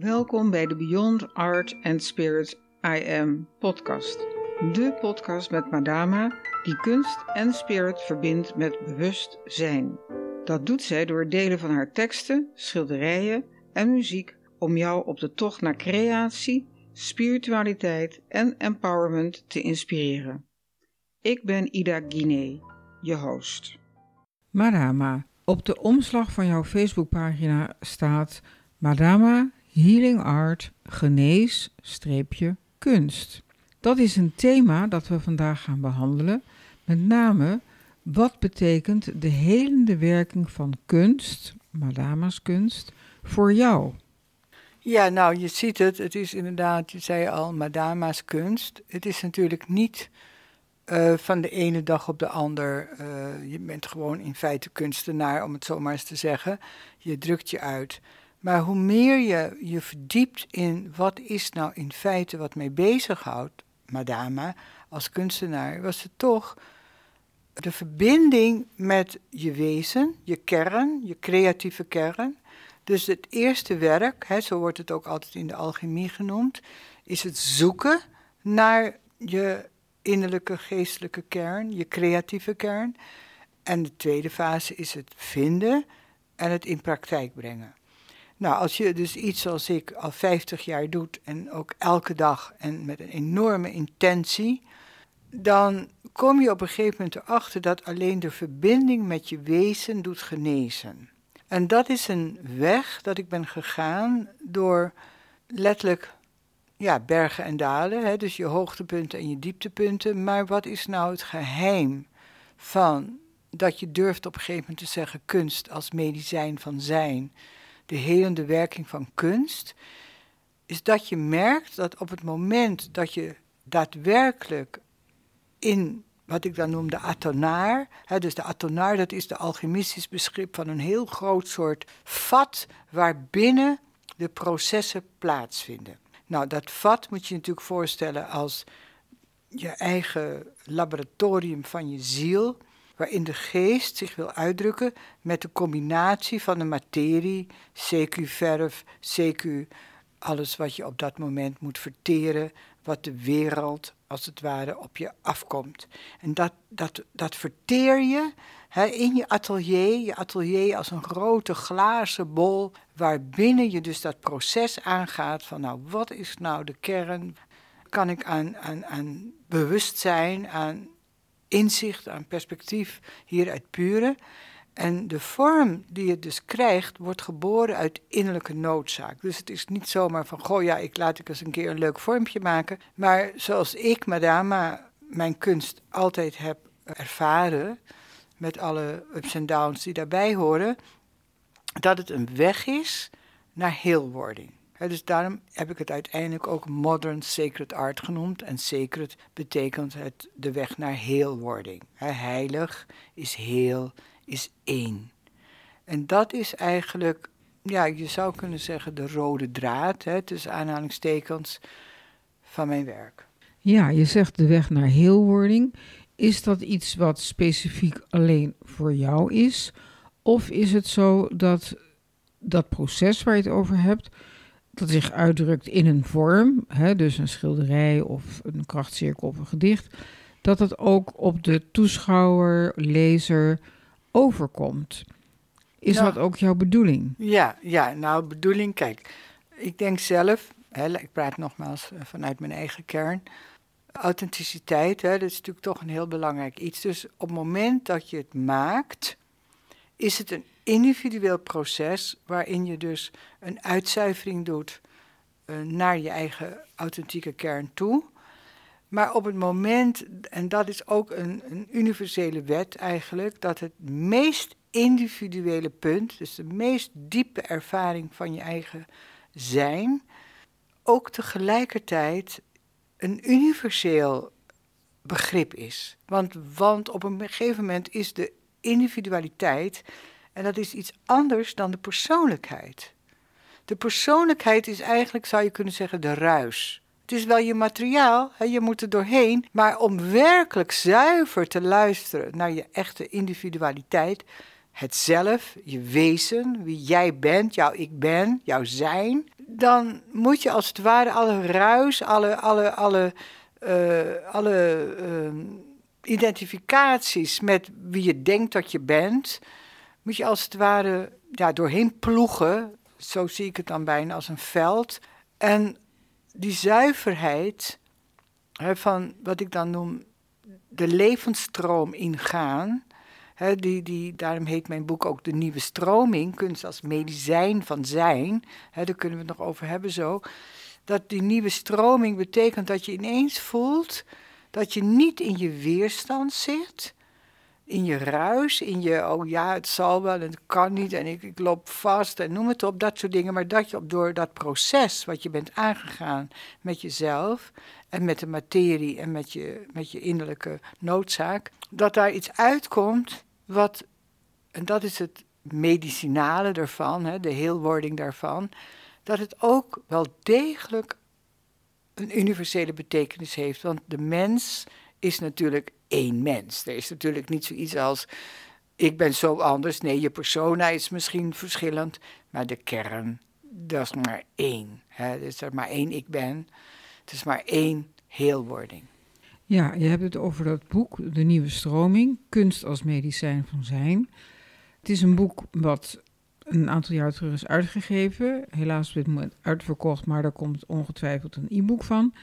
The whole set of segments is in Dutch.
Welkom bij de Beyond Art and Spirit I Am podcast. De podcast met Madama die kunst en spirit verbindt met bewustzijn. Dat doet zij door delen van haar teksten, schilderijen en muziek om jou op de tocht naar creatie, spiritualiteit en empowerment te inspireren. Ik ben Ida Guinee, je host. Madama, op de omslag van jouw Facebookpagina staat Madama Healing Art Genees streepje kunst. Dat is een thema dat we vandaag gaan behandelen. Met name wat betekent de helende werking van kunst, Madama's kunst, voor jou? Ja, nou, je ziet het. Het is inderdaad, je zei al, Madama's kunst. Het is natuurlijk niet uh, van de ene dag op de ander. Uh, je bent gewoon in feite kunstenaar, om het zo maar eens te zeggen. Je drukt je uit. Maar hoe meer je je verdiept in wat is nou in feite wat mij bezighoudt, Madama, als kunstenaar, was het toch de verbinding met je wezen, je kern, je creatieve kern. Dus het eerste werk, hè, zo wordt het ook altijd in de alchemie genoemd, is het zoeken naar je innerlijke geestelijke kern, je creatieve kern. En de tweede fase is het vinden en het in praktijk brengen. Nou, als je dus iets zoals ik al 50 jaar doet en ook elke dag en met een enorme intentie, dan kom je op een gegeven moment erachter dat alleen de verbinding met je wezen doet genezen. En dat is een weg dat ik ben gegaan door letterlijk ja, bergen en dalen, hè, dus je hoogtepunten en je dieptepunten. Maar wat is nou het geheim van dat je durft op een gegeven moment te zeggen kunst als medicijn van zijn? De helende werking van kunst, is dat je merkt dat op het moment dat je daadwerkelijk in wat ik dan noem de atonaar, hè, dus de atonaar dat is de alchemistisch begrip van een heel groot soort vat waarbinnen de processen plaatsvinden. Nou, dat vat moet je natuurlijk voorstellen als je eigen laboratorium van je ziel waarin de geest zich wil uitdrukken met de combinatie van de materie, CQ verf, CQ alles wat je op dat moment moet verteren, wat de wereld als het ware op je afkomt. En dat, dat, dat verteer je in je atelier, je atelier als een grote glazen bol, waarbinnen je dus dat proces aangaat van nou, wat is nou de kern? Kan ik aan, aan, aan bewustzijn, aan inzicht, aan perspectief hieruit pure. En de vorm die je dus krijgt, wordt geboren uit innerlijke noodzaak. Dus het is niet zomaar van, goh ja, ik laat ik eens een keer een leuk vormpje maken. Maar zoals ik, Madama, mijn kunst altijd heb ervaren, met alle ups en downs die daarbij horen, dat het een weg is naar heelwording dus daarom heb ik het uiteindelijk ook modern sacred art genoemd. En sacred betekent het de weg naar heelwording. heilig is heel, is één. En dat is eigenlijk, ja, je zou kunnen zeggen de rode draad, hè, tussen aanhalingstekens, van mijn werk. Ja, je zegt de weg naar heelwording. Is dat iets wat specifiek alleen voor jou is? Of is het zo dat dat proces waar je het over hebt dat zich uitdrukt in een vorm, hè, dus een schilderij of een krachtcirkel of een gedicht, dat het ook op de toeschouwer, lezer overkomt. Is nou, dat ook jouw bedoeling? Ja, ja, nou, bedoeling, kijk, ik denk zelf, hè, ik praat nogmaals eh, vanuit mijn eigen kern, authenticiteit, hè, dat is natuurlijk toch een heel belangrijk iets. Dus op het moment dat je het maakt, is het een individueel proces waarin je dus een uitzuivering doet uh, naar je eigen authentieke kern toe. Maar op het moment, en dat is ook een, een universele wet eigenlijk, dat het meest individuele punt, dus de meest diepe ervaring van je eigen zijn, ook tegelijkertijd een universeel begrip is. Want, want op een gegeven moment is de individualiteit en dat is iets anders dan de persoonlijkheid. De persoonlijkheid is eigenlijk, zou je kunnen zeggen, de ruis. Het is wel je materiaal, hè, je moet er doorheen. Maar om werkelijk zuiver te luisteren naar je echte individualiteit, het zelf, je wezen, wie jij bent, jouw ik ben, jouw zijn, dan moet je als het ware alle ruis, alle, alle, alle, uh, alle uh, identificaties met wie je denkt dat je bent, moet je als het ware ja, doorheen ploegen. Zo zie ik het dan bijna als een veld. En die zuiverheid van wat ik dan noem de levensstroom ingaan. Hè, die, die, daarom heet mijn boek ook De Nieuwe Stroming, kunst als medicijn van zijn. Hè, daar kunnen we het nog over hebben zo. Dat die nieuwe stroming betekent dat je ineens voelt dat je niet in je weerstand zit, in je ruis, in je, oh ja, het zal wel en het kan niet en ik, ik loop vast en noem het op, dat soort dingen. Maar dat je op, door dat proces wat je bent aangegaan met jezelf en met de materie en met je, met je innerlijke noodzaak, dat daar iets uitkomt wat, en dat is het medicinale ervan, hè, de heelwording daarvan, dat het ook wel degelijk een universele betekenis heeft. Want de mens is natuurlijk één mens. Er is natuurlijk niet zoiets als ik ben zo anders. Nee, je persona is misschien verschillend, maar de kern, dat is maar één. Hè. Er is maar één ik ben. Het is maar één heelwording. Ja, je hebt het over dat boek, De Nieuwe Stroming, Kunst als Medicijn van Zijn. Het is een boek wat een aantal jaar terug is uitgegeven. Helaas op moment uitverkocht, maar daar komt ongetwijfeld een e-book van.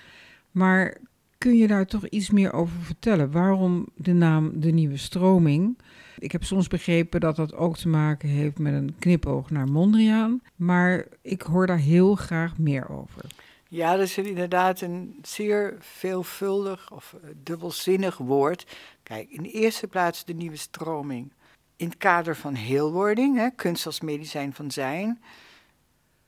Maar kun je daar toch iets meer over vertellen? Waarom de naam De Nieuwe Stroming? Ik heb soms begrepen dat dat ook te maken heeft met een knipoog naar Mondriaan. Maar ik hoor daar heel graag meer over. Ja, dat is inderdaad een zeer veelvuldig of eh, dubbelzinnig woord. Kijk, in de eerste plaats de nieuwe stroming. In het kader van heelwording, hè, kunst als medicijn van zijn.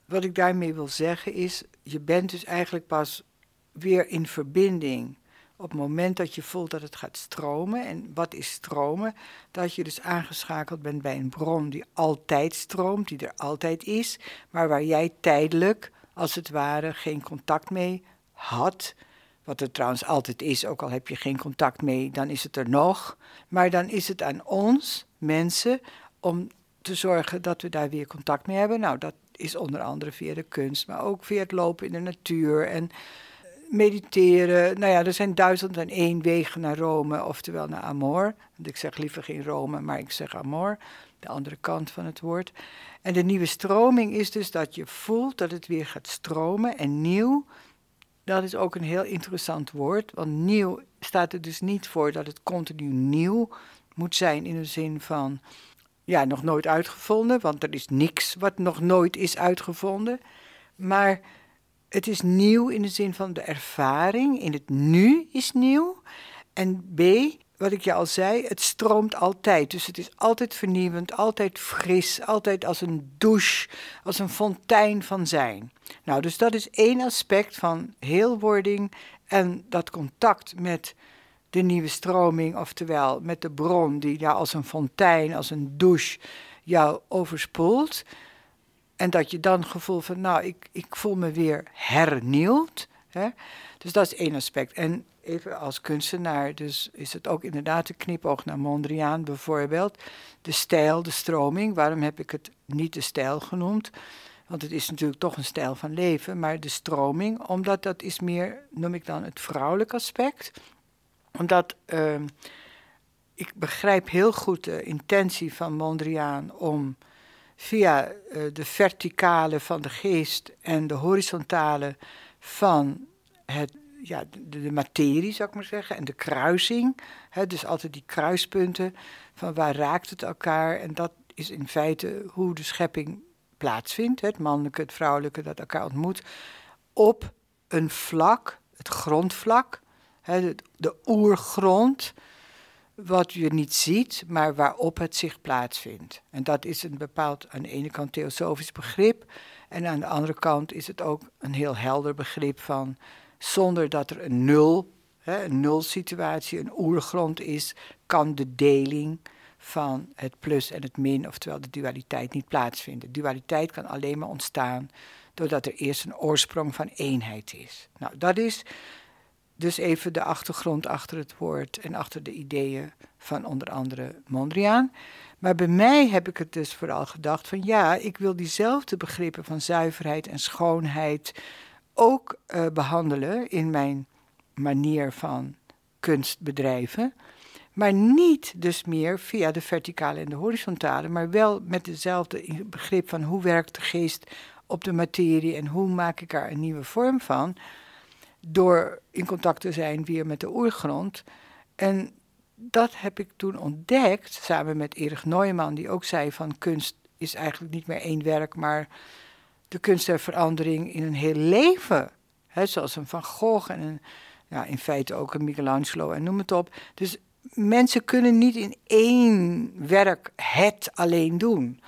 Wat ik daarmee wil zeggen is, je bent dus eigenlijk pas weer in verbinding op het moment dat je voelt dat het gaat stromen. En wat is stromen? Dat je dus aangeschakeld bent bij een bron die altijd stroomt, die er altijd is, maar waar jij tijdelijk als het ware geen contact mee had. Wat er trouwens altijd is, ook al heb je geen contact mee, dan is het er nog. Maar dan is het aan ons, mensen, om te zorgen dat we daar weer contact mee hebben. Nou, dat is onder andere via de kunst, maar ook via het lopen in de natuur en mediteren. Nou ja, er zijn duizend en één wegen naar Rome, oftewel naar Amor. Want ik zeg liever geen Rome, maar ik zeg Amor, de andere kant van het woord. En de nieuwe stroming is dus dat je voelt dat het weer gaat stromen. En nieuw, dat is ook een heel interessant woord. Want nieuw staat er dus niet voor dat het continu nieuw moet zijn in de zin van, ja, nog nooit uitgevonden. Want er is niks wat nog nooit is uitgevonden. Maar het is nieuw in de zin van de ervaring. In het nu is nieuw. En B, wat ik je al zei, het stroomt altijd. Dus het is altijd vernieuwend, altijd fris, altijd als een douche, als een fontein van zijn. Nou, dus dat is één aspect van heelwording en dat contact met de nieuwe stroming, oftewel met de bron die ja, als een fontein, als een douche jou overspoelt. En dat je dan het gevoel van, nou, ik, ik voel me weer hernieuwd. Hè? Dus dat is één aspect. En even als kunstenaar, dus is het ook inderdaad een knipoog naar Mondriaan bijvoorbeeld. De stijl, de stroming, waarom heb ik het niet de stijl genoemd? Want het is natuurlijk toch een stijl van leven, maar de stroming, omdat dat is meer, noem ik dan het vrouwelijk aspect. Omdat uh, ik begrijp heel goed de intentie van Mondriaan om via uh, de verticale van de geest en de horizontale van het ja, de, materie, zou ik maar zeggen, en de kruising. Hè, dus altijd die kruispunten van waar raakt het elkaar. En dat is in feite hoe de schepping plaatsvindt. Hè, het mannelijke, het vrouwelijke, dat elkaar ontmoet. Op een vlak, het grondvlak, hè, de oergrond, wat je niet ziet, maar waarop het zich plaatsvindt. En dat is een bepaald, aan de ene kant theosofisch begrip, en aan de andere kant is het ook een heel helder begrip van zonder dat er een nul, hè, een nulsituatie, een oergrond is, kan de deling van het plus en het min, oftewel de dualiteit, niet plaatsvinden. Dualiteit kan alleen maar ontstaan doordat er eerst een oorsprong van eenheid is. Nou, dat is dus even de achtergrond achter het woord en achter de ideeën van onder andere Mondriaan. Maar bij mij heb ik het dus vooral gedacht van ja, ik wil diezelfde begrippen van zuiverheid en schoonheid ook uh, behandelen in mijn manier van kunst bedrijven. Maar niet dus meer via de verticale en de horizontale, maar wel met dezelfde begrip van hoe werkt de geest op de materie en hoe maak ik er een nieuwe vorm van. Door in contact te zijn weer met de oergrond. En dat heb ik toen ontdekt, samen met Erich Neumann, die ook zei van kunst is eigenlijk niet meer één werk, maar de kunst der verandering in een heel leven. He, zoals een Van Gogh en ja, in feite ook een Michelangelo en noem het op. Dus mensen kunnen niet in één werk het alleen doen.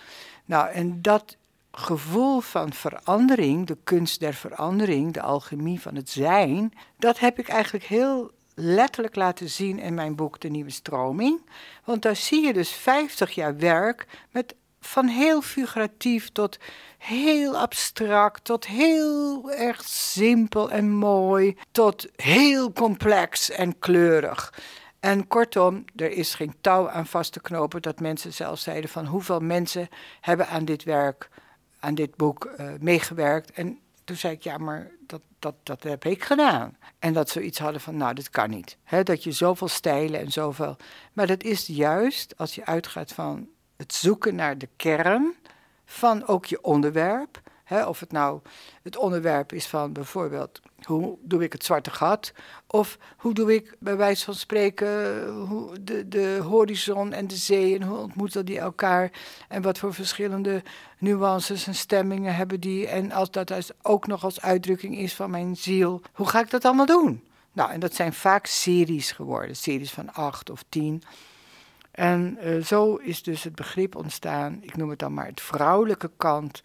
Nou, en dat gevoel van verandering, de kunst der verandering, de alchemie van het zijn, dat heb ik eigenlijk heel letterlijk laten zien in mijn boek De Nieuwe Stroming. Want daar zie je dus 50 jaar werk met van heel figuratief tot heel abstract, tot heel erg simpel en mooi, tot heel complex en kleurig. En kortom, er is geen touw aan vast te knopen dat mensen zelfs zeiden van hoeveel mensen hebben aan dit werk, aan dit boek uh, meegewerkt. En toen zei ik, ja, maar dat, dat, dat heb ik gedaan. En dat ze iets hadden van, nou, dit kan niet. dat je zoveel stijlen en zoveel. Maar dat is juist als je uitgaat van het zoeken naar de kern van ook je onderwerp of het nou het onderwerp is van bijvoorbeeld hoe doe ik het zwarte gat, of hoe doe ik bij wijze van spreken hoe de, de horizon en de zee en hoe ontmoeten die elkaar? En wat voor verschillende nuances en stemmingen hebben die? En als dat ook nog als uitdrukking is van mijn ziel, hoe ga ik dat allemaal doen? Nou, en dat zijn vaak series geworden, series van acht of tien. En uh, zo is dus het begrip ontstaan, ik noem het dan maar het vrouwelijke kant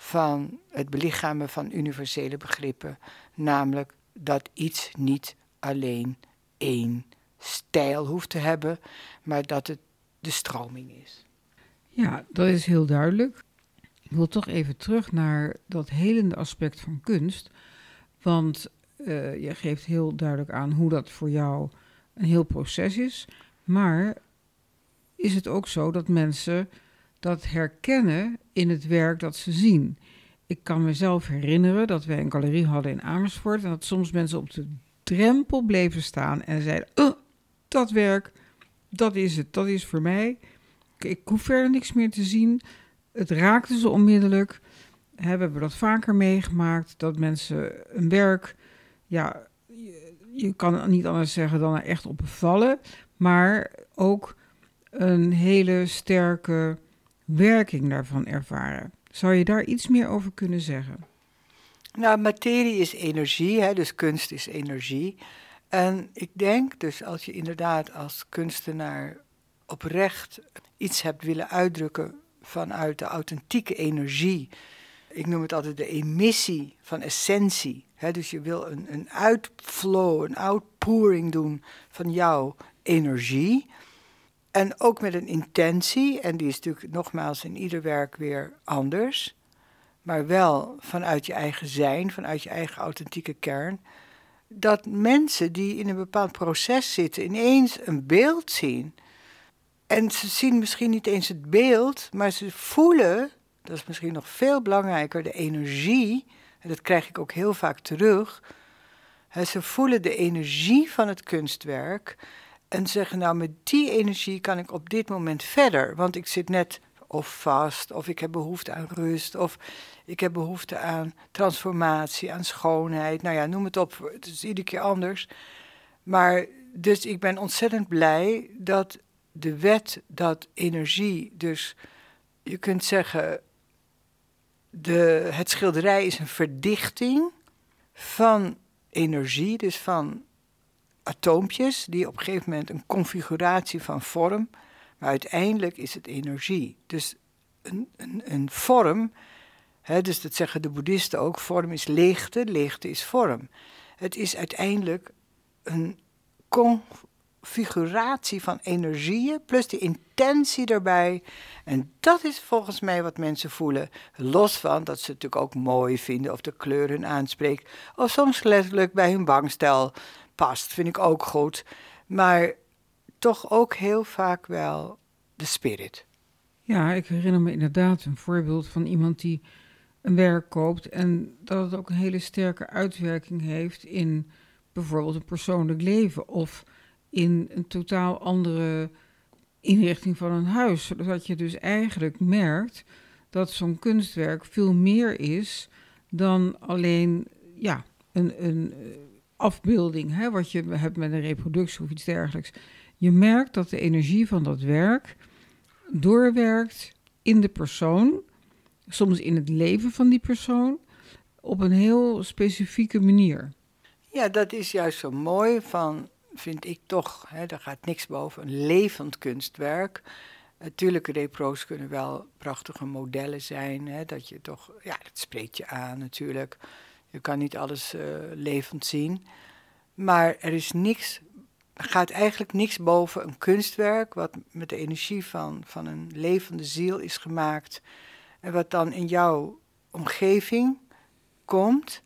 van het belichamen van universele begrippen, namelijk dat iets niet alleen één stijl hoeft te hebben, maar dat het de stroming is. Ja, dat is heel duidelijk. Ik wil toch even terug naar dat helende aspect van kunst. Want uh, je geeft heel duidelijk aan hoe dat voor jou een heel proces is. Maar is het ook zo dat mensen dat herkennen in het werk dat ze zien. Ik kan mezelf herinneren dat wij een galerie hadden in Amersfoort en dat soms mensen op de drempel bleven staan en zeiden: oh, Dat werk, dat is het, dat is voor mij. Ik hoef verder niks meer te zien. Het raakte ze onmiddellijk. we hebben dat vaker meegemaakt dat mensen een werk, ja, je, je kan niet anders zeggen dan er echt op bevallen, maar ook een hele sterke werking daarvan ervaren. Zou je daar iets meer over kunnen zeggen? Nou, materie is energie, hè, dus kunst is energie. En ik denk dus als je inderdaad als kunstenaar oprecht iets hebt willen uitdrukken vanuit de authentieke energie. Ik noem het altijd de emissie van essentie. Hè, dus je wil een, een uitflow, een outpouring doen van jouw energie. En ook met een intentie, en die is natuurlijk nogmaals in ieder werk weer anders, maar wel vanuit je eigen zijn, vanuit je eigen authentieke kern, dat mensen die in een bepaald proces zitten ineens een beeld zien. En ze zien misschien niet eens het beeld, maar ze voelen, dat is misschien nog veel belangrijker, de energie, en dat krijg ik ook heel vaak terug. Ze voelen de energie van het kunstwerk en zeggen, nou met die energie kan ik op dit moment verder. Want ik zit net of vast, of ik heb behoefte aan rust, of ik heb behoefte aan transformatie, aan schoonheid. Nou ja, noem het op, het is iedere keer anders. Maar dus ik ben ontzettend blij dat de wet dat energie, dus je kunt zeggen, de, het schilderij is een verdichting van energie, dus van atoompjes die op een gegeven moment een configuratie van vorm, maar uiteindelijk is het energie. Dus een, een, een vorm, hè, dus dat zeggen de boeddhisten ook, vorm is leegte, leegte is vorm. Het is uiteindelijk een configuratie van energieën plus de intentie daarbij. En dat is volgens mij wat mensen voelen. Los van dat ze het natuurlijk ook mooi vinden of de kleur hun aanspreekt. Of soms letterlijk bij hun bangstel past, vind ik ook goed. Maar toch ook heel vaak wel de spirit. Ja, ik herinner me inderdaad een voorbeeld van iemand die een werk koopt en dat het ook een hele sterke uitwerking heeft in bijvoorbeeld een persoonlijk leven of in een totaal andere inrichting van een huis. Zodat je dus eigenlijk merkt dat zo'n kunstwerk veel meer is dan alleen ja, een, een afbeelding, hè, wat je hebt met een reproductie of iets dergelijks. Je merkt dat de energie van dat werk doorwerkt in de persoon, soms in het leven van die persoon, op een heel specifieke manier. Ja, dat is juist zo mooi van, vind ik toch, hè, daar gaat niks boven, een levend kunstwerk. Natuurlijk, repro's kunnen wel prachtige modellen zijn, hè, dat je toch, ja, dat spreekt je aan natuurlijk. Je kan niet alles uh, levend zien. Maar er is niks, gaat eigenlijk niks boven een kunstwerk wat met de energie van, van een levende ziel is gemaakt. En wat dan in jouw omgeving komt,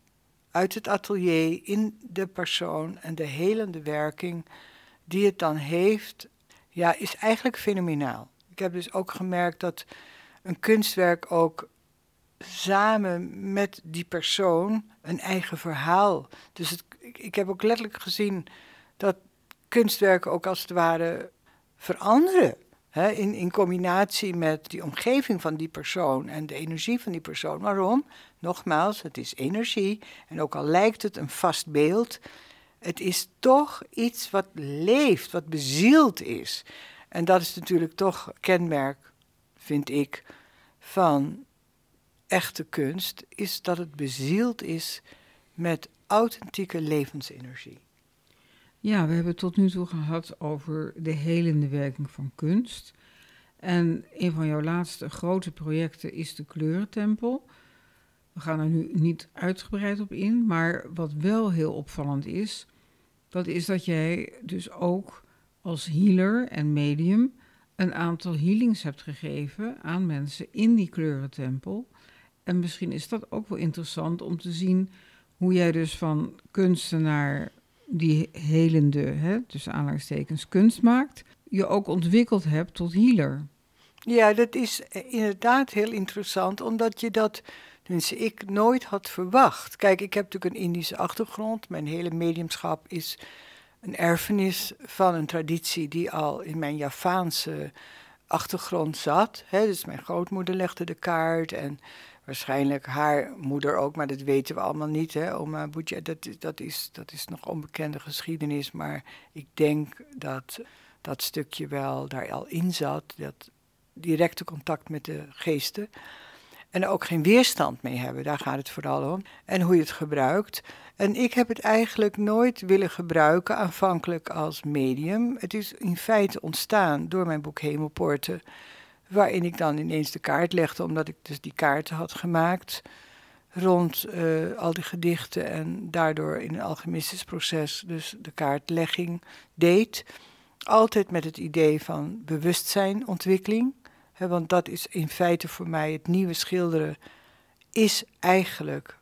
uit het atelier, in de persoon en de helende werking die het dan heeft, ja, is eigenlijk fenomenaal. Ik heb dus ook gemerkt dat een kunstwerk ook samen met die persoon een eigen verhaal. Dus ik, ik heb ook letterlijk gezien dat kunstwerken ook als het ware veranderen. In, in combinatie met die omgeving van die persoon en de energie van die persoon. Waarom? Nogmaals, het is energie. En ook al lijkt het een vast beeld, het is toch iets wat leeft, wat bezield is. En dat is natuurlijk toch kenmerk, vind ik, van echte kunst, is dat het bezield is met authentieke levensenergie. Ja, we hebben het tot nu toe gehad over de helende werking van kunst. En een van jouw laatste grote projecten is de Kleurentempel. We gaan er nu niet uitgebreid op in, maar wat wel heel opvallend is, dat is dat jij dus ook als healer en medium een aantal healings hebt gegeven aan mensen in die Kleurentempel. En misschien is dat ook wel interessant om te zien hoe jij dus van kunstenaar die helende, hè, dus aanhalingstekens, kunst maakt, je ook ontwikkeld hebt tot healer. Ja, dat is inderdaad heel interessant, omdat je dat, tenminste ik, nooit had verwacht. Kijk, ik heb natuurlijk een Indische achtergrond. Mijn hele mediumschap is een erfenis van een traditie die al in mijn Javaanse achtergrond zat. Hè. Dus mijn grootmoeder legde de kaart en waarschijnlijk haar moeder ook, maar dat weten we allemaal niet. Hè? Oma Boetje, dat, dat, is, dat is nog onbekende geschiedenis, maar ik denk dat dat stukje wel daar al in zat, dat directe contact met de geesten. En ook geen weerstand mee hebben, daar gaat het vooral om. En hoe je het gebruikt. En ik heb het eigenlijk nooit willen gebruiken aanvankelijk als medium. Het is in feite ontstaan door mijn boek Hemelpoorten Waarin ik dan ineens de kaart legde, omdat ik dus die kaarten had gemaakt rond uh, al die gedichten en daardoor in een alchemistisch proces dus de kaartlegging deed. Altijd met het idee van bewustzijnontwikkeling. Hè, want dat is in feite voor mij het nieuwe schilderen, is eigenlijk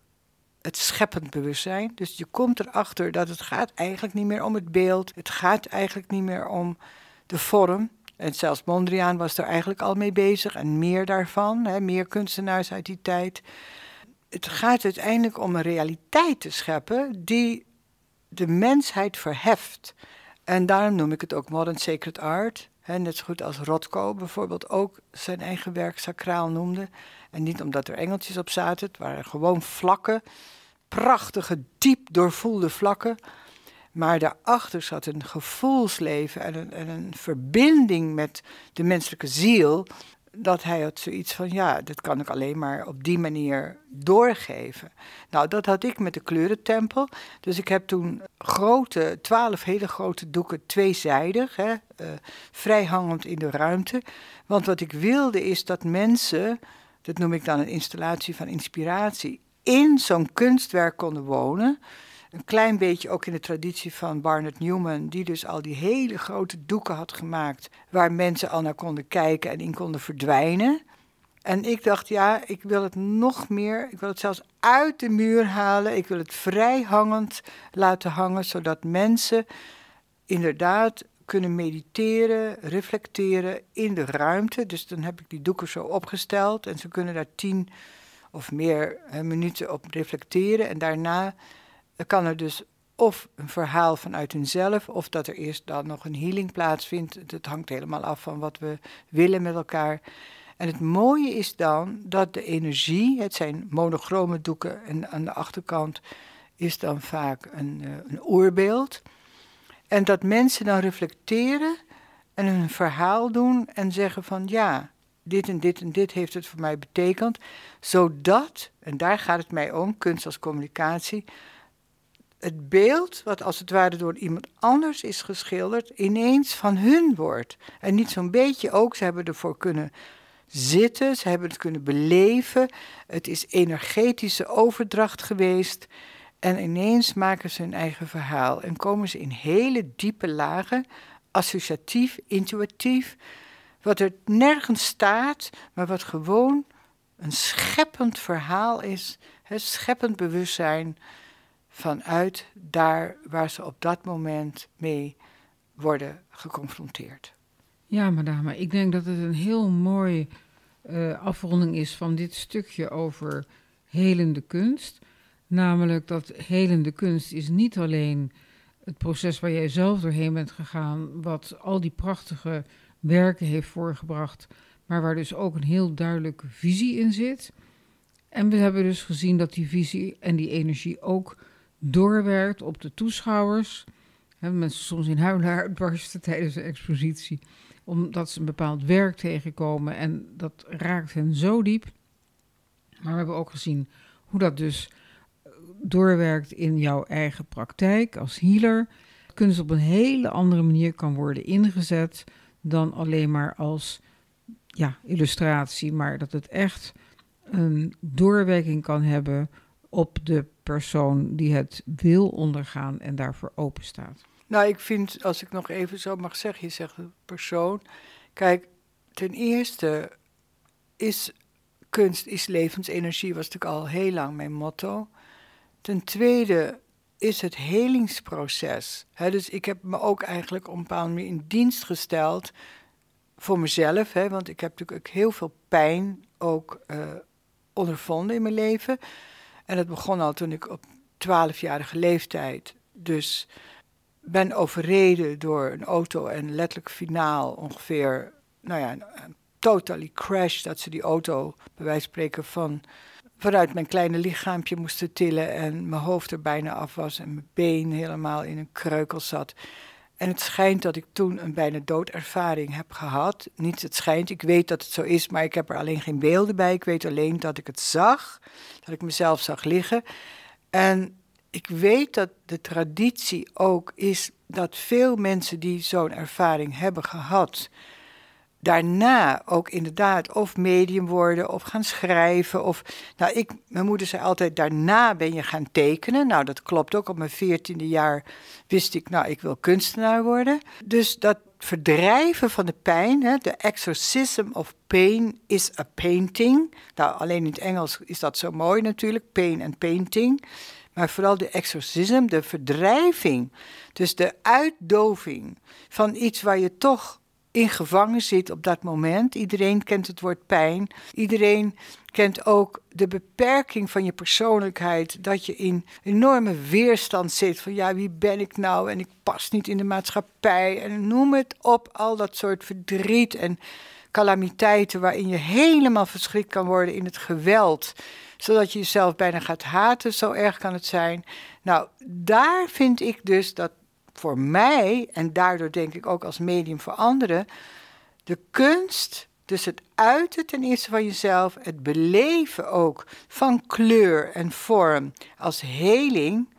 het scheppend bewustzijn. Dus je komt erachter dat het gaat eigenlijk niet meer om het beeld. Het gaat eigenlijk niet meer om de vorm. En zelfs Mondriaan was er eigenlijk al mee bezig en meer daarvan, hè, meer kunstenaars uit die tijd. Het gaat uiteindelijk om een realiteit te scheppen die de mensheid verheft. En daarom noem ik het ook modern sacred art. Hè, net zo goed als Rothko bijvoorbeeld ook zijn eigen werk sacraal noemde. En niet omdat er engeltjes op zaten, het waren gewoon vlakken, prachtige, diep doorvoelde vlakken maar daarachter zat een gevoelsleven en een, en een verbinding met de menselijke ziel. Dat hij had zoiets van, ja, dat kan ik alleen maar op die manier doorgeven. Nou, dat had ik met de kleurentempel. Dus ik heb toen grote, twaalf hele grote doeken, tweezijdig, hè, uh, vrij hangend in de ruimte. Want wat ik wilde is dat mensen, dat noem ik dan een installatie van inspiratie, in zo'n kunstwerk konden wonen een klein beetje ook in de traditie van Barnett Newman, die dus al die hele grote doeken had gemaakt, waar mensen al naar konden kijken en in konden verdwijnen. En ik dacht, ja, ik wil het nog meer, ik wil het zelfs uit de muur halen, ik wil het vrij hangend laten hangen, zodat mensen inderdaad kunnen mediteren, reflecteren in de ruimte. Dus dan heb ik die doeken zo opgesteld en ze kunnen daar tien of meer minuten op reflecteren. En daarna kan er dus of een verhaal vanuit hunzelf, of dat er eerst dan nog een healing plaatsvindt. Het hangt helemaal af van wat we willen met elkaar. En het mooie is dan dat de energie, het zijn monochrome doeken en aan de achterkant is dan vaak een, uh, een oorbeeld. En dat mensen dan reflecteren en een verhaal doen en zeggen van ja, dit en dit en dit heeft het voor mij betekend. Zodat, en daar gaat het mij om, kunst als communicatie, het beeld, wat als het ware door iemand anders is geschilderd, ineens van hun wordt. En niet zo'n beetje ook, ze hebben ervoor kunnen zitten, ze hebben het kunnen beleven. Het is energetische overdracht geweest. En ineens maken ze hun eigen verhaal en komen ze in hele diepe lagen, associatief, intuïtief, wat er nergens staat, maar wat gewoon een scheppend verhaal is, het scheppend bewustzijn vanuit daar waar ze op dat moment mee worden geconfronteerd. Ja, madame, ik denk dat het een heel mooi uh, afronding is van dit stukje over helende kunst. Namelijk dat helende kunst is niet alleen het proces waar jij zelf doorheen bent gegaan, wat al die prachtige werken heeft voorgebracht, maar waar dus ook een heel duidelijke visie in zit. En we hebben dus gezien dat die visie en die energie ook doorwerkt op de toeschouwers. Mensen soms in huilen uitbarsten tijdens een expositie, omdat ze een bepaald werk tegenkomen en dat raakt hen zo diep. Maar we hebben ook gezien hoe dat dus doorwerkt in jouw eigen praktijk als healer. Kunst op een hele andere manier kan worden ingezet dan alleen maar als ja, illustratie, maar dat het echt een doorwerking kan hebben op de persoon die het wil ondergaan en daarvoor open staat. Nou, ik vind, als ik nog even zo mag zeggen, je zegt persoon. Kijk, ten eerste is kunst is levensenergie, was natuurlijk al heel lang mijn motto. Ten tweede is het helingsproces. dus ik heb me ook eigenlijk op een bepaalde manier in dienst gesteld voor mezelf. want ik heb natuurlijk ook heel veel pijn ook uh, ondervonden in mijn leven. En dat begon al toen ik op 12-jarige leeftijd dus ben overreden door een auto en letterlijk finaal ongeveer, nou ja, een, totally crash, dat ze die auto bij wijze van spreken van vanuit mijn kleine lichaampje moesten tillen en mijn hoofd er bijna af was en mijn been helemaal in een kreukel zat. En het schijnt dat ik toen een bijna doodervaring heb gehad. Niet het schijnt, ik weet dat het zo is, maar ik heb er alleen geen beelden bij. Ik weet alleen dat ik het zag, dat ik mezelf zag liggen. En ik weet dat de traditie ook is dat veel mensen die zo'n ervaring hebben gehad, daarna ook inderdaad of medium worden of gaan schrijven. Of, nou, ik, mijn moeder zei altijd, daarna ben je gaan tekenen. Nou, dat klopt ook. Op mijn veertiende jaar wist ik, nou, ik wil kunstenaar worden. Dus dat verdrijven van de pijn, de exorcism of pain is a painting. Nou, alleen in het Engels is dat zo mooi natuurlijk, pain en painting. Maar vooral de exorcism, de verdrijving. Dus de uitdoving van iets waar je toch in gevangen zit op dat moment. Iedereen kent het woord pijn. Iedereen kent ook de beperking van je persoonlijkheid. Dat je in enorme weerstand zit van ja, wie ben ik nou? En ik pas niet in de maatschappij. En noem het op, al dat soort verdriet en calamiteiten waarin je helemaal verschrikt kan worden in het geweld. Zodat je jezelf bijna gaat haten, zo erg kan het zijn. Nou, daar vind ik dus dat voor mij, en daardoor denk ik ook als medium voor anderen, de kunst, dus het uiten ten eerste van jezelf, het beleven ook van kleur en vorm als heling,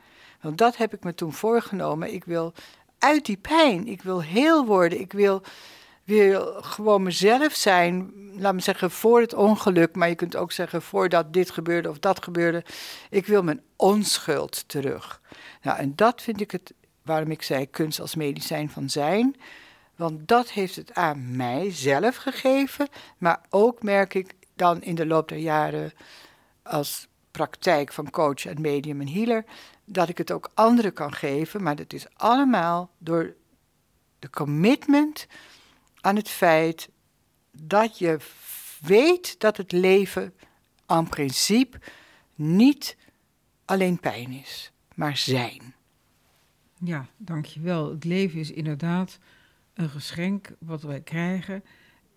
want dat heb ik me toen voorgenomen. Ik wil uit die pijn, ik wil heel worden, ik wil, wil gewoon mezelf zijn, laat me zeggen voor het ongeluk, maar je kunt ook zeggen voordat dit gebeurde of dat gebeurde. Ik wil mijn onschuld terug. Nou, en dat vind ik het waarom ik zei kunst als medicijn van zijn. Want dat heeft het aan mij zelf gegeven, maar ook merk ik dan in de loop der jaren als praktijk van coach en medium en healer, dat ik het ook anderen kan geven. Maar dat is allemaal door De commitment aan het feit dat je weet dat het leven aan principe niet alleen pijn is, maar zijn. Ja, dankjewel. Het leven is inderdaad een geschenk wat wij krijgen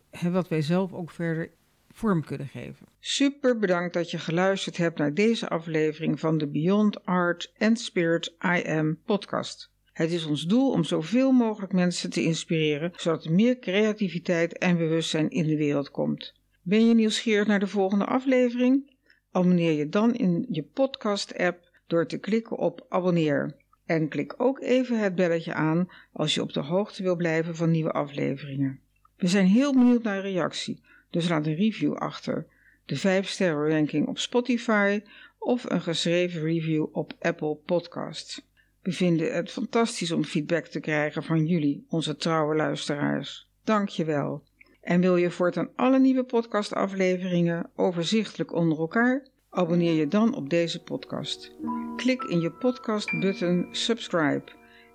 en wat wij zelf ook verder vorm kunnen geven. Super bedankt dat je geluisterd hebt naar deze aflevering van de Beyond Art and Spirit I Am podcast. Het is ons doel om zoveel mogelijk mensen te inspireren, zodat er meer creativiteit en bewustzijn in de wereld komt. Ben je nieuwsgierig naar de volgende aflevering? Abonneer je dan in je podcast-app door te klikken op abonneer. En klik ook even het belletje aan als je op de hoogte wil blijven van nieuwe afleveringen. We zijn heel benieuwd naar reactie, dus laat een review achter, de 5 sterren ranking op Spotify of een geschreven review op Apple Podcasts. We vinden het fantastisch om feedback te krijgen van jullie, onze trouwe luisteraars. Dank je wel. En wil je voortaan alle nieuwe podcastafleveringen overzichtelijk onder elkaar? Abonneer je dan op deze podcast. Klik in je podcast-button subscribe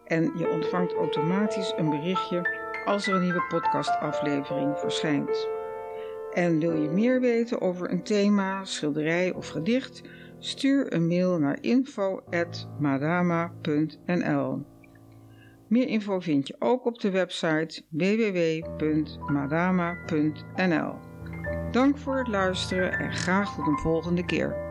en je ontvangt automatisch een berichtje als er een nieuwe podcastaflevering verschijnt. En wil je meer weten over een thema, schilderij of gedicht? Stuur een mail naar info.madama.nl. Meer info vind je ook op de website www.madama.nl. Dank voor het luisteren en graag tot een volgende keer.